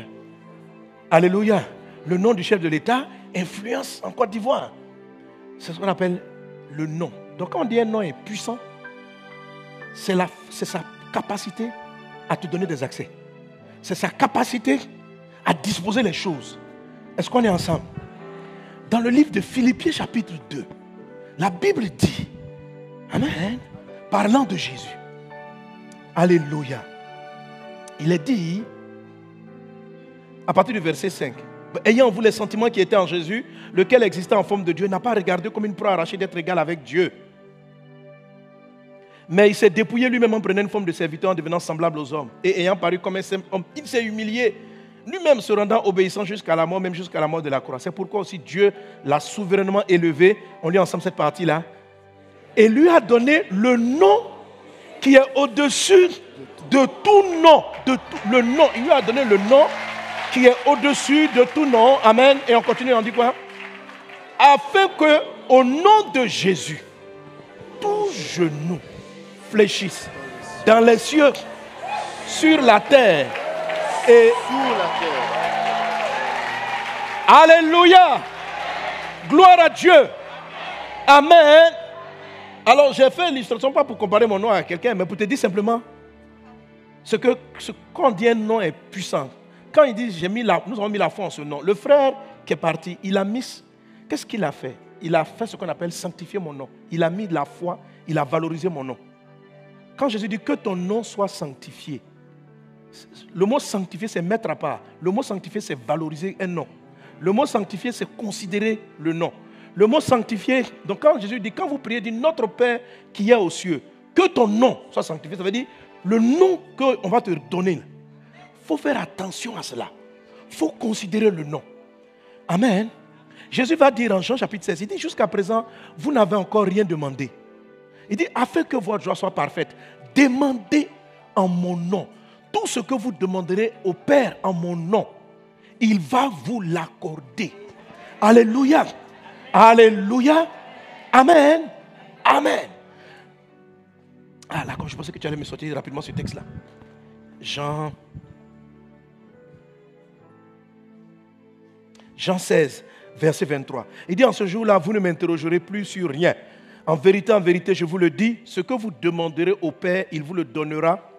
Alléluia. Le nom du chef de l'État influence en Côte d'Ivoire. C'est ce qu'on appelle le nom. Donc quand on dit un nom est puissant, c'est sa capacité à te donner des accès. C'est sa capacité à disposer les choses. Est-ce qu'on est ensemble? Dans le livre de Philippiens chapitre 2, la Bible dit, Amen, parlant de Jésus. Alléluia. il est dit, à partir du verset 5, ayant vous les sentiments qui étaient en Jésus, lequel existait en forme de Dieu, n'a pas regardé comme une proie arrachée d'être égal avec Dieu. Mais il s'est dépouillé lui-même en prenant une forme de serviteur, en devenant semblable aux hommes. Et ayant paru comme un simple homme, il s'est humilié, lui-même se rendant obéissant jusqu'à la mort, même jusqu'à la mort de la croix. C'est pourquoi aussi Dieu l'a souverainement élevé. On lit ensemble cette partie-là. Et lui a donné le nom qui est au-dessus de tout nom. De le nom. Il lui a donné le nom qui est au-dessus de tout nom. Amen. Et on continue, on dit quoi? Afin que, au nom de Jésus, tout genou fléchisse dans les cieux, sur la terre et la terre. Alléluia. Gloire à Dieu. Amen. Alors j'ai fait l'illustration pas pour comparer mon nom à quelqu'un, mais pour te dire simplement ce que quand on dit un nom est puissant. Quand il dit mis la, nous avons mis la foi en ce nom, le frère qui est parti, il a mis, qu'est-ce qu'il a fait? Il a fait ce qu'on appelle sanctifier mon nom. Il a mis de la foi, il a valorisé mon nom. Quand Jésus dit que ton nom soit sanctifié, le mot sanctifier, c'est mettre à part. Le mot sanctifier, c'est valoriser un nom. Le mot sanctifier, c'est considérer le nom. Le mot sanctifier, donc quand Jésus dit, quand vous priez, dit Notre Père qui est aux cieux, que ton nom soit sanctifié, ça veut dire le nom qu'on va te donner. Il faut faire attention à cela. Il faut considérer le nom. Amen. Jésus va dire en Jean chapitre 16, il dit Jusqu'à présent, vous n'avez encore rien demandé. Il dit Afin que votre joie soit parfaite, demandez en mon nom. Tout ce que vous demanderez au Père en mon nom, il va vous l'accorder. Alléluia. Alléluia. Amen. Amen. Ah, là, quand je pensais que tu allais me sortir rapidement ce texte-là. Jean. Jean 16, verset 23. Il dit En ce jour-là, vous ne m'interrogerez plus sur rien. En vérité, en vérité, je vous le dis, ce que vous demanderez au Père, il vous le donnera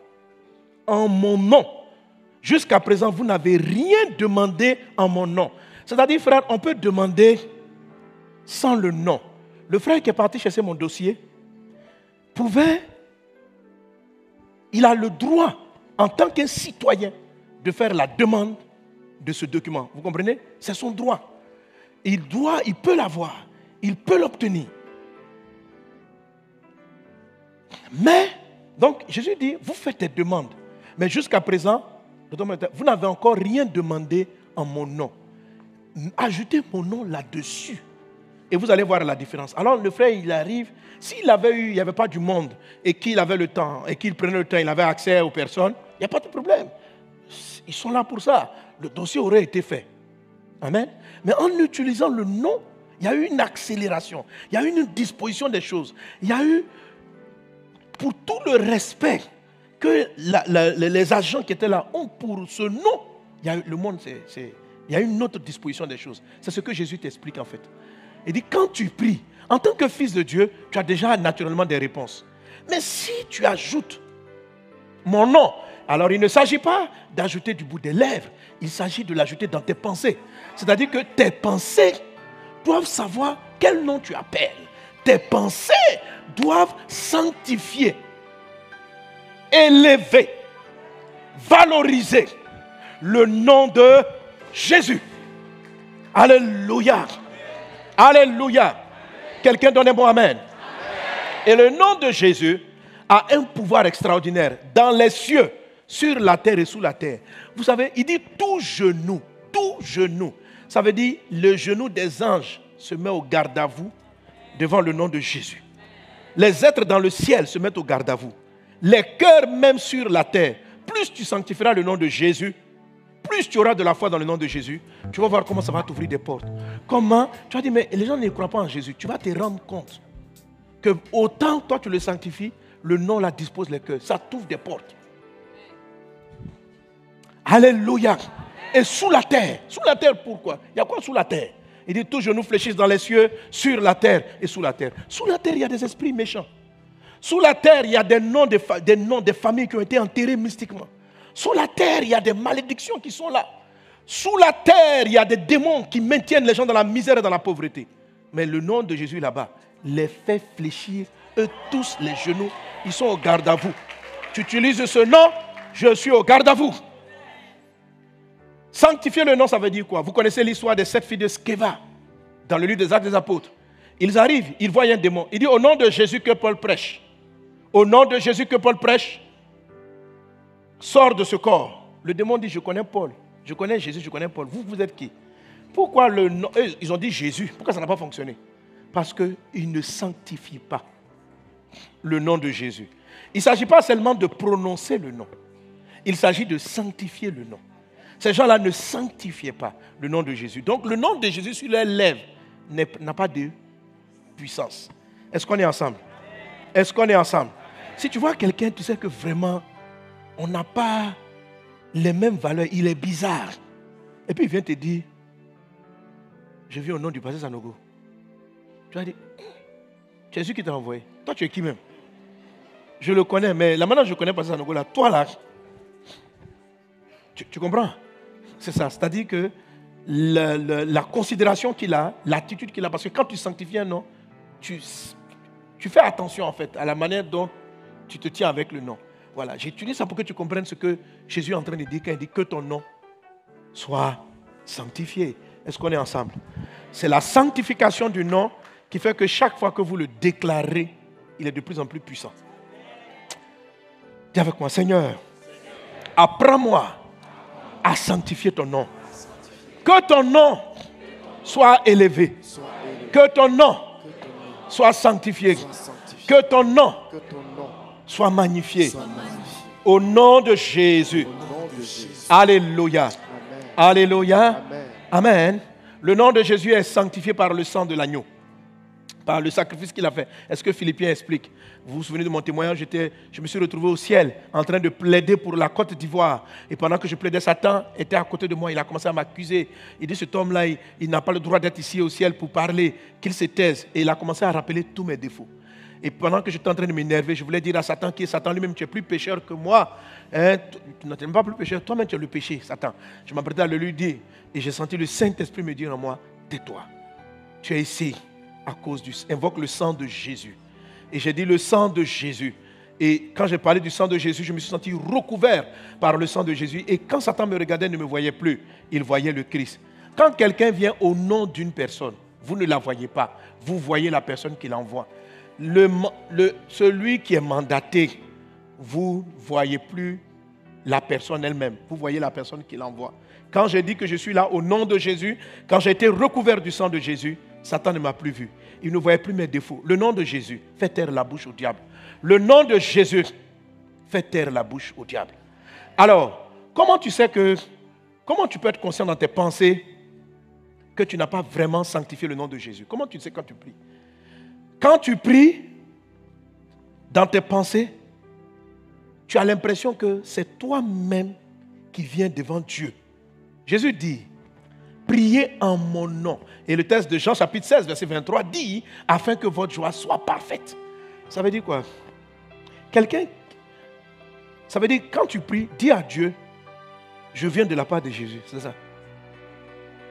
en mon nom. Jusqu'à présent, vous n'avez rien demandé en mon nom. C'est-à-dire, frère, on peut demander sans le nom. Le frère qui est parti chercher mon dossier pouvait, il a le droit, en tant qu'un citoyen, de faire la demande de ce document. Vous comprenez? C'est son droit. Il doit, il peut l'avoir, il peut l'obtenir. Mais, donc, Jésus dit, vous faites des demandes. Mais jusqu'à présent, vous n'avez encore rien demandé en mon nom. Ajoutez mon nom là-dessus. Et vous allez voir la différence. Alors le frère, il arrive. S'il avait eu, il n'y avait pas du monde, et qu'il avait le temps, et qu'il prenait le temps, il avait accès aux personnes, il n'y a pas de problème. Ils sont là pour ça. Le dossier aurait été fait. Amen. Mais en utilisant le nom, il y a eu une accélération. Il y a eu une disposition des choses. Il y a eu, pour tout le respect que les agents qui étaient là ont pour ce nom, le monde, c'est, il y a une autre disposition des choses. C'est ce que Jésus t'explique en fait. Il dit, quand tu pries, en tant que fils de Dieu, tu as déjà naturellement des réponses. Mais si tu ajoutes mon nom, alors il ne s'agit pas d'ajouter du bout des lèvres, il s'agit de l'ajouter dans tes pensées. C'est-à-dire que tes pensées doivent savoir quel nom tu appelles. Tes pensées doivent sanctifier élever, valoriser le nom de Jésus. Alléluia. Alléluia. Quelqu'un donne un bon amen. Et le nom de Jésus a un pouvoir extraordinaire dans les cieux, sur la terre et sous la terre. Vous savez, il dit tout genou, tout genou. Ça veut dire le genou des anges se met au garde à vous devant le nom de Jésus. Les êtres dans le ciel se mettent au garde à vous les cœurs même sur la terre, plus tu sanctifieras le nom de Jésus, plus tu auras de la foi dans le nom de Jésus, tu vas voir comment ça va t'ouvrir des portes. Comment? Tu vas dire, mais les gens ne croient pas en Jésus. Tu vas te rendre compte que autant toi tu le sanctifies, le nom la dispose les cœurs. Ça t'ouvre des portes. Alléluia. Et sous la terre, sous la terre pourquoi? Il y a quoi sous la terre? Il dit, tous genoux fléchissent dans les cieux, sur la terre et sous la terre. Sous la terre, il y a des esprits méchants. Sous la terre, il y a des noms de, des noms de familles qui ont été enterrés mystiquement. Sous la terre, il y a des malédictions qui sont là. Sous la terre, il y a des démons qui maintiennent les gens dans la misère et dans la pauvreté. Mais le nom de Jésus là-bas les fait fléchir, eux tous les genoux, ils sont au garde à vous. Tu utilises ce nom, Je suis au garde à vous. Sanctifier le nom, ça veut dire quoi? Vous connaissez l'histoire des sept filles de Skeva dans le livre des Actes des Apôtres. Ils arrivent, ils voient un démon. Il dit au nom de Jésus que Paul prêche. Au nom de Jésus que Paul prêche, sort de ce corps. Le démon dit, je connais Paul, je connais Jésus, je connais Paul. Vous, vous êtes qui? Pourquoi le nom Ils ont dit Jésus? Pourquoi ça n'a pas fonctionné? Parce qu'ils ne sanctifient pas le nom de Jésus. Il ne s'agit pas seulement de prononcer le nom. Il s'agit de sanctifier le nom. Ces gens-là ne sanctifiaient pas le nom de Jésus. Donc le nom de Jésus sur leurs lèvres n'a pas de puissance. Est-ce qu'on est ensemble? Est-ce qu'on est ensemble? Si tu vois quelqu'un, tu sais que vraiment, on n'a pas les mêmes valeurs. Il est bizarre. Et puis il vient te dire, je viens au nom du pasteur Sanogo. Tu vas dire, tu es celui qui t'a envoyé. Toi, tu es qui même? Je le connais, mais la manière je connais pasteur Sanogo, là, toi là, tu comprends? C'est ça. C'est-à-dire que la, considération qu'il a, l'attitude qu'il a, parce que quand tu sanctifies un nom, tu, tu fais attention en fait à la manière dont tu te tiens avec le nom. Voilà, j'utilise ça pour que tu comprennes ce que Jésus est en train de dire quand il dit que ton nom soit sanctifié. Est-ce qu'on est ensemble? C'est la sanctification du nom qui fait que chaque fois que vous le déclarez, il est de plus en plus puissant. Dis avec moi, Seigneur, apprends-moi à sanctifier ton nom. Que ton nom soit élevé. Que ton nom soit sanctifié. Que ton nom soit magnifié. Au nom de Jésus. Alléluia. Alléluia. Amen. Le nom de Jésus est sanctifié par le sang de l'agneau par le sacrifice qu'il a fait. Est-ce que Philippiens explique? Vous vous souvenez de mon témoignage? Je me suis retrouvé au ciel en train de plaider pour la Côte d'Ivoire. Et pendant que je plaidais, Satan était à côté de moi. Il a commencé à m'accuser. Il dit, cet homme-là, il, n'a pas le droit d'être ici au ciel pour parler, qu'il se taise. Et il a commencé à rappeler tous mes défauts. Et pendant que j'étais en train de m'énerver, je voulais dire à Satan qui est Satan lui-même, tu es plus pécheur que moi. Hein, tu n'es pas plus pécheur, toi-même tu es le péché, Satan. Je m'apprêtais à le lui dire. Et j'ai senti le Saint-Esprit me dire en moi, tais-toi. Tu es ici à cause du... Invoque le sang de Jésus. Et j'ai dit le sang de Jésus. Et quand j'ai parlé du sang de Jésus, je me suis senti recouvert par le sang de Jésus. Et quand Satan me regardait, il ne me voyait plus. Il voyait le Christ. Quand quelqu'un vient au nom d'une personne, vous ne la voyez pas. Vous voyez la personne qui l'envoie. Le, le, celui qui est mandaté, vous ne voyez plus la personne elle-même. Vous voyez la personne qui l'envoie. Quand j'ai dit que je suis là au nom de Jésus, quand j'ai été recouvert du sang de Jésus, Satan ne m'a plus vu. Il ne voyait plus mes défauts. Le nom de Jésus fait taire la bouche au diable. Le nom de Jésus fait taire la bouche au diable. Alors, comment tu sais que, comment tu peux être conscient dans tes pensées que tu n'as pas vraiment sanctifié le nom de Jésus? Comment tu sais quand tu pries? Quand tu pries, dans tes pensées, tu as l'impression que c'est toi-même qui viens devant Dieu. Jésus dit, priez en mon nom. Et le texte de Jean chapitre 16, verset 23 dit, afin que votre joie soit parfaite. Ça veut dire quoi? Quelqu'un, ça veut dire quand tu pries, dis à Dieu, je viens de la part de Jésus. C'est ça?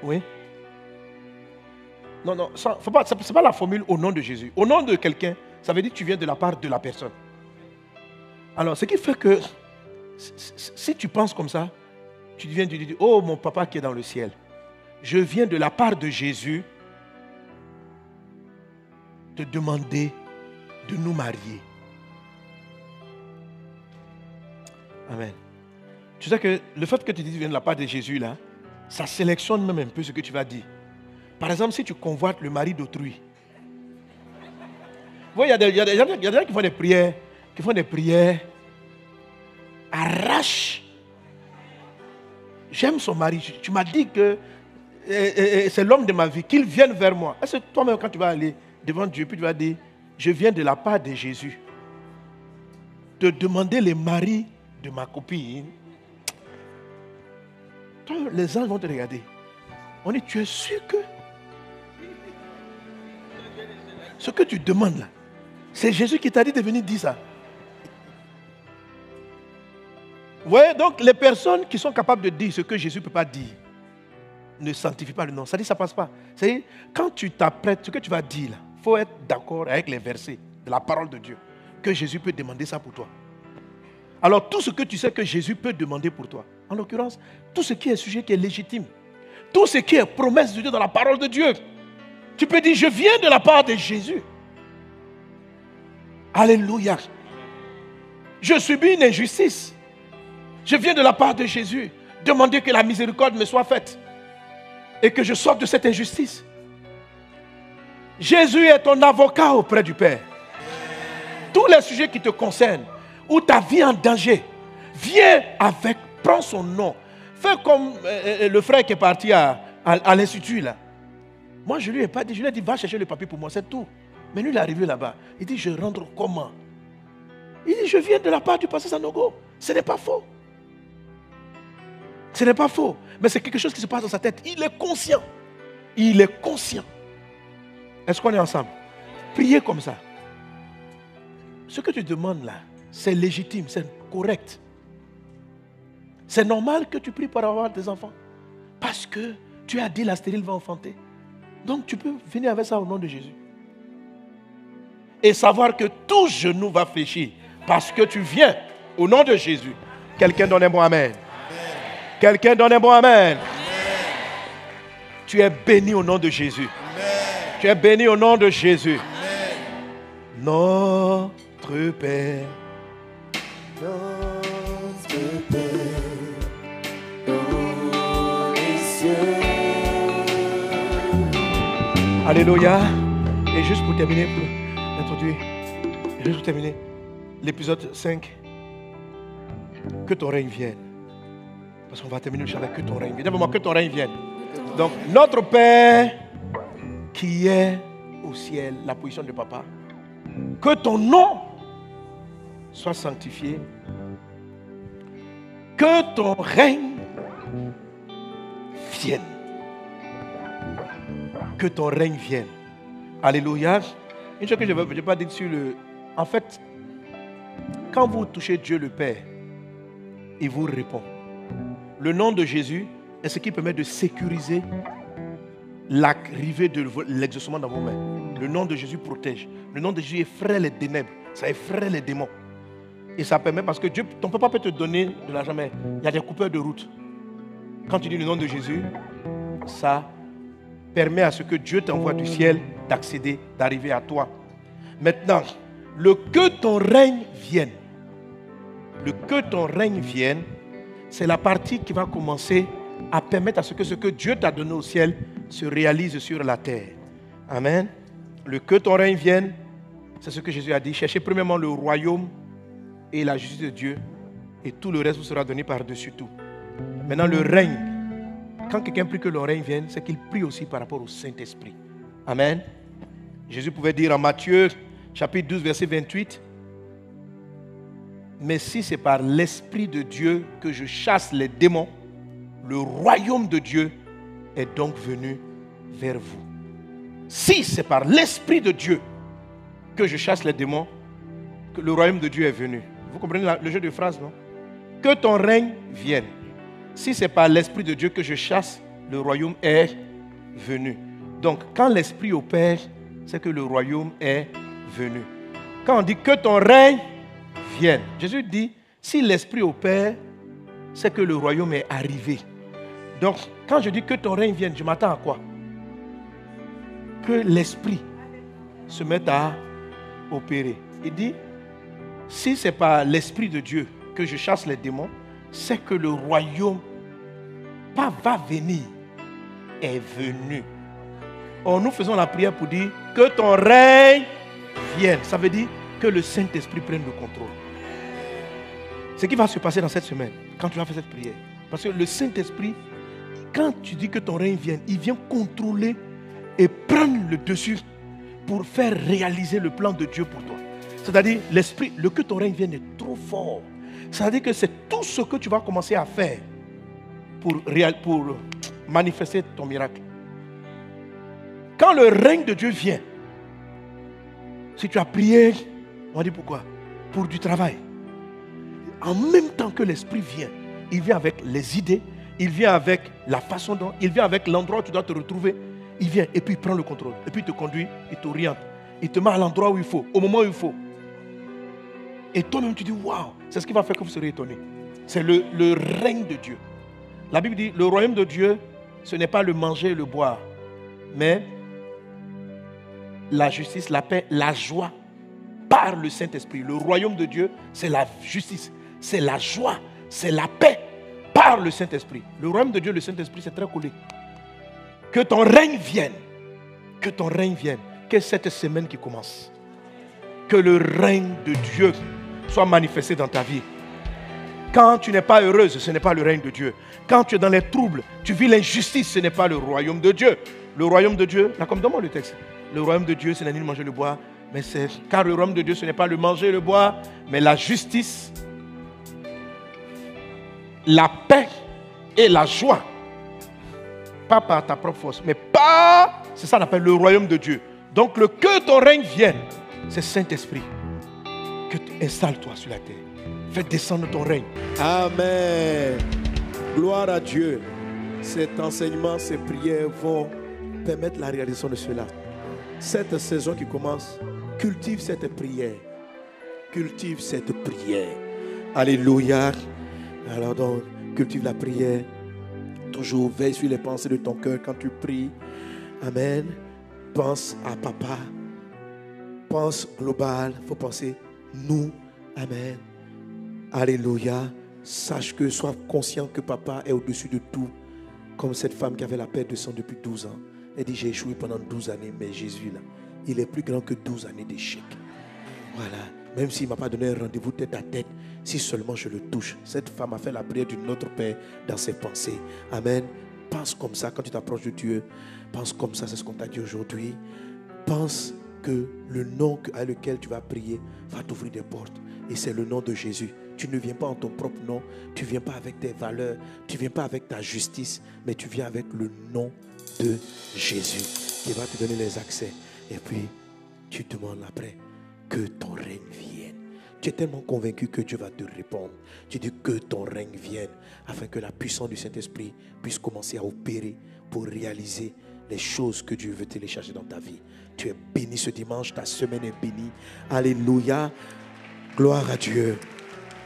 Oui Non, non, ce n'est pas, la formule au nom de Jésus. Au nom de quelqu'un, ça veut dire que tu viens de la part de la personne. Alors, ce qui fait que si tu penses comme ça, tu viens de dire, oh mon papa qui est dans le ciel, je viens de la part de Jésus te demander de nous marier. Amen. Tu sais que le fait que tu dis que tu viens de la part de Jésus, là, ça sélectionne même un peu ce que tu vas dire. Par exemple, si tu convoites le mari d'autrui, il y, a des gens qui font des prières, qui font des prières, arrache. J'aime son mari. Tu m'as dit que c'est l'homme de ma vie, qu'il vienne vers moi. Est-ce que toi-même, quand tu vas aller devant Dieu, puis tu vas dire, je viens de la part de Jésus, te demander les maris de ma copine, toi, les anges vont te regarder. On dit, tu es sûr que ce que tu demandes là, c'est Jésus qui t'a dit de venir dire ça. Vous voyez, donc les personnes qui sont capables de dire ce que Jésus ne peut pas dire, ne sanctifie pas le nom. Ça dit, ça passe pas. C'est quand tu t'apprêtes, ce que tu vas dire, il faut être d'accord avec les versets de la parole de Dieu. Que Jésus peut demander ça pour toi. Alors tout ce que tu sais que Jésus peut demander pour toi, en l'occurrence, tout ce qui est sujet qui est légitime, tout ce qui est promesse de Dieu dans la parole de Dieu, tu peux dire, je viens de la part de Jésus. Alléluia. Je subis une injustice. Je viens de la part de Jésus. Demander que la miséricorde me soit faite. Et que je sorte de cette injustice. Jésus est ton avocat auprès du Père. Tous les sujets qui te concernent, où ta vie est en danger, viens avec, prends son nom. Fais comme euh, euh, le frère qui est parti à, à, l'institut là. Moi, je lui ai pas dit, je lui ai dit, va chercher le papier pour moi, c'est tout. Mais lui, il est arrivé là-bas. Il dit, je rentre comment? Il dit, je viens de la part du pasteur Sanogo. Ce n'est pas faux. Ce n'est pas faux. Mais c'est quelque chose qui se passe dans sa tête. Il est conscient. Il est conscient. Est-ce qu'on est ensemble? Priez comme ça. Ce que tu demandes là, c'est légitime, c'est correct. C'est normal que tu pries pour avoir des enfants. Parce que tu as dit la stérile va enfanter. Donc tu peux venir avec ça au nom de Jésus. Et savoir que tout genou va fléchir. Parce que tu viens au nom de Jésus. Quelqu'un donne un bon Amen. Quelqu'un donne un bon Amen. Tu es béni au nom de Jésus. Tu es béni au nom de Jésus. Notre Père. Notre Père, dans les cieux. Alléluia. Et juste pour terminer, pour introduire, juste pour terminer, l'épisode 5. Que ton règne vienne. Parce qu'on va terminer avec que ton règne vienne. Que ton règne vienne. Donc, notre Père qui est au ciel, la position de papa, que ton nom soit sanctifié, que ton règne vienne. Que ton règne vienne. Alléluia. Une chose que je ne veux pas dire sur le... En fait, quand vous touchez Dieu le Père, il vous répond. Le nom de Jésus est ce qui permet de sécuriser l'arrivée de l'exaucement dans vos mains. Le nom de Jésus protège. Le nom de Jésus effraie les ténèbres. Ça effraie les démons. Et ça permet parce que Dieu, ton papa peut te donner de l'argent, mais il y a des coupeurs de route. Quand tu dis le nom de Jésus, ça permet à ce que Dieu t'envoie du ciel d'accéder, d'arriver à toi. Maintenant, le que ton règne vienne. Le que ton règne vienne, c'est la partie qui va commencer à permettre à ce que ce que Dieu t'a donné au ciel se réalise sur la terre. Amen. Le que ton règne vienne, c'est ce que Jésus a dit. Cherchez premièrement le royaume et la justice de Dieu, et tout le reste vous sera donné par-dessus tout. Maintenant, le règne, quand quelqu'un prie que le règne vienne, c'est qu'il prie aussi par rapport au Saint-Esprit. Amen. Jésus pouvait dire en Matthieu chapitre 12, verset 28, mais si c'est par l'Esprit de Dieu que je chasse les démons, le royaume de Dieu est donc venu vers vous. Si c'est par l'Esprit de Dieu que je chasse les démons, que le royaume de Dieu est venu. Vous comprenez le jeu de phrases, non? Que ton règne vienne. Si c'est par l'Esprit de Dieu que je chasse, le royaume est venu. Donc, quand l'Esprit opère, c'est que le royaume est venu. Quand on dit que ton règne vienne, Jésus dit, si l'Esprit opère, c'est que le royaume est arrivé. Donc, quand je dis que ton règne vienne, je m'attends à quoi? Que l'Esprit se mette à opérer. Il dit, si ce n'est pas l'Esprit de Dieu que je chasse les démons, c'est que le royaume, pas va venir, est venu. Or, nous faisons la prière pour dire que ton règne vienne. Ça veut dire que le Saint-Esprit prenne le contrôle. Ce qui va se passer dans cette semaine, quand tu vas faire cette prière. Parce que le Saint-Esprit quand tu dis que ton règne vient, il vient contrôler et prendre le dessus pour faire réaliser le plan de Dieu pour toi. C'est-à-dire, l'esprit, le que ton règne vienne est trop fort. C'est-à-dire que c'est tout ce que tu vas commencer à faire pour, pour manifester ton miracle. Quand le règne de Dieu vient, si tu as prié, on dit pourquoi? Pour du travail. En même temps que l'esprit vient, il vient avec les idées, il vient avec la façon dont, il vient avec l'endroit où tu dois te retrouver. Il vient et puis il prend le contrôle. Et puis il te conduit, il t'oriente. Il te met à l'endroit où il faut, au moment où il faut. Et toi-même, tu dis, waouh, c'est ce qui va faire que vous serez étonné. C'est le, le règne de Dieu. La Bible dit, le royaume de Dieu, ce n'est pas le manger et le boire, mais la justice, la paix, la joie par le Saint-Esprit. Le royaume de Dieu, c'est la justice, c'est la joie, c'est la paix par le Saint-Esprit. Le royaume de Dieu, le Saint-Esprit, c'est très collé. Que ton règne vienne. Que ton règne vienne. Que cette semaine qui commence. Que le règne de Dieu soit manifesté dans ta vie. Quand tu n'es pas heureuse, ce n'est pas le règne de Dieu. Quand tu es dans les troubles, tu vis l'injustice, ce n'est pas le royaume de Dieu. Le royaume de Dieu, là comme le texte, le royaume de Dieu, ce n'est ni le manger le boire, mais c'est car le royaume de Dieu, ce n'est pas le manger le boire, mais la justice, la paix et la joie. Pas par ta propre force, mais par, c'est ça qu'on appelle le royaume de Dieu. Donc le que ton règne vienne, c'est Saint-Esprit. Que tu installes-toi sur la terre. Fais descendre ton règne. Amen. Gloire à Dieu. Cet enseignement, ces prières vont permettre la réalisation de cela. Cette saison qui commence, cultive cette prière. Cultive cette prière. Alléluia. Alors donc, cultive la prière. Toujours veille sur les pensées de ton cœur quand tu pries. Amen. Pense à papa. Pense global. Il faut penser nous. Amen. Alléluia. Sache que, sois conscient que papa est au-dessus de tout. Comme cette femme qui avait la paix de sang depuis 12 ans. Elle dit, j'ai échoué pendant 12 années, mais Jésus, là, il est plus grand que 12 années d'échec. Voilà. Même s'il ne m'a pas donné un rendez-vous tête à tête, si seulement je le touche. Cette femme a fait la prière d'une autre Père dans ses pensées. Amen. Pense comme ça quand tu t'approches de Dieu. Pense comme ça, c'est ce qu'on t'a dit aujourd'hui. Pense que le nom à lequel tu vas prier va t'ouvrir des portes. Et c'est le nom de Jésus. Tu ne viens pas en ton propre nom, tu ne viens pas avec tes valeurs, tu ne viens pas avec ta justice, mais tu viens avec le nom de Jésus qui va te donner les accès. Et puis, tu demandes après que ton règne vienne. Tu es tellement convaincu que Dieu va te répondre. Tu dis que ton règne vienne afin que la puissance du Saint-Esprit puisse commencer à opérer pour réaliser les choses que Dieu veut télécharger dans ta vie. Tu es béni ce dimanche, ta semaine est bénie. Alléluia. Gloire à Dieu.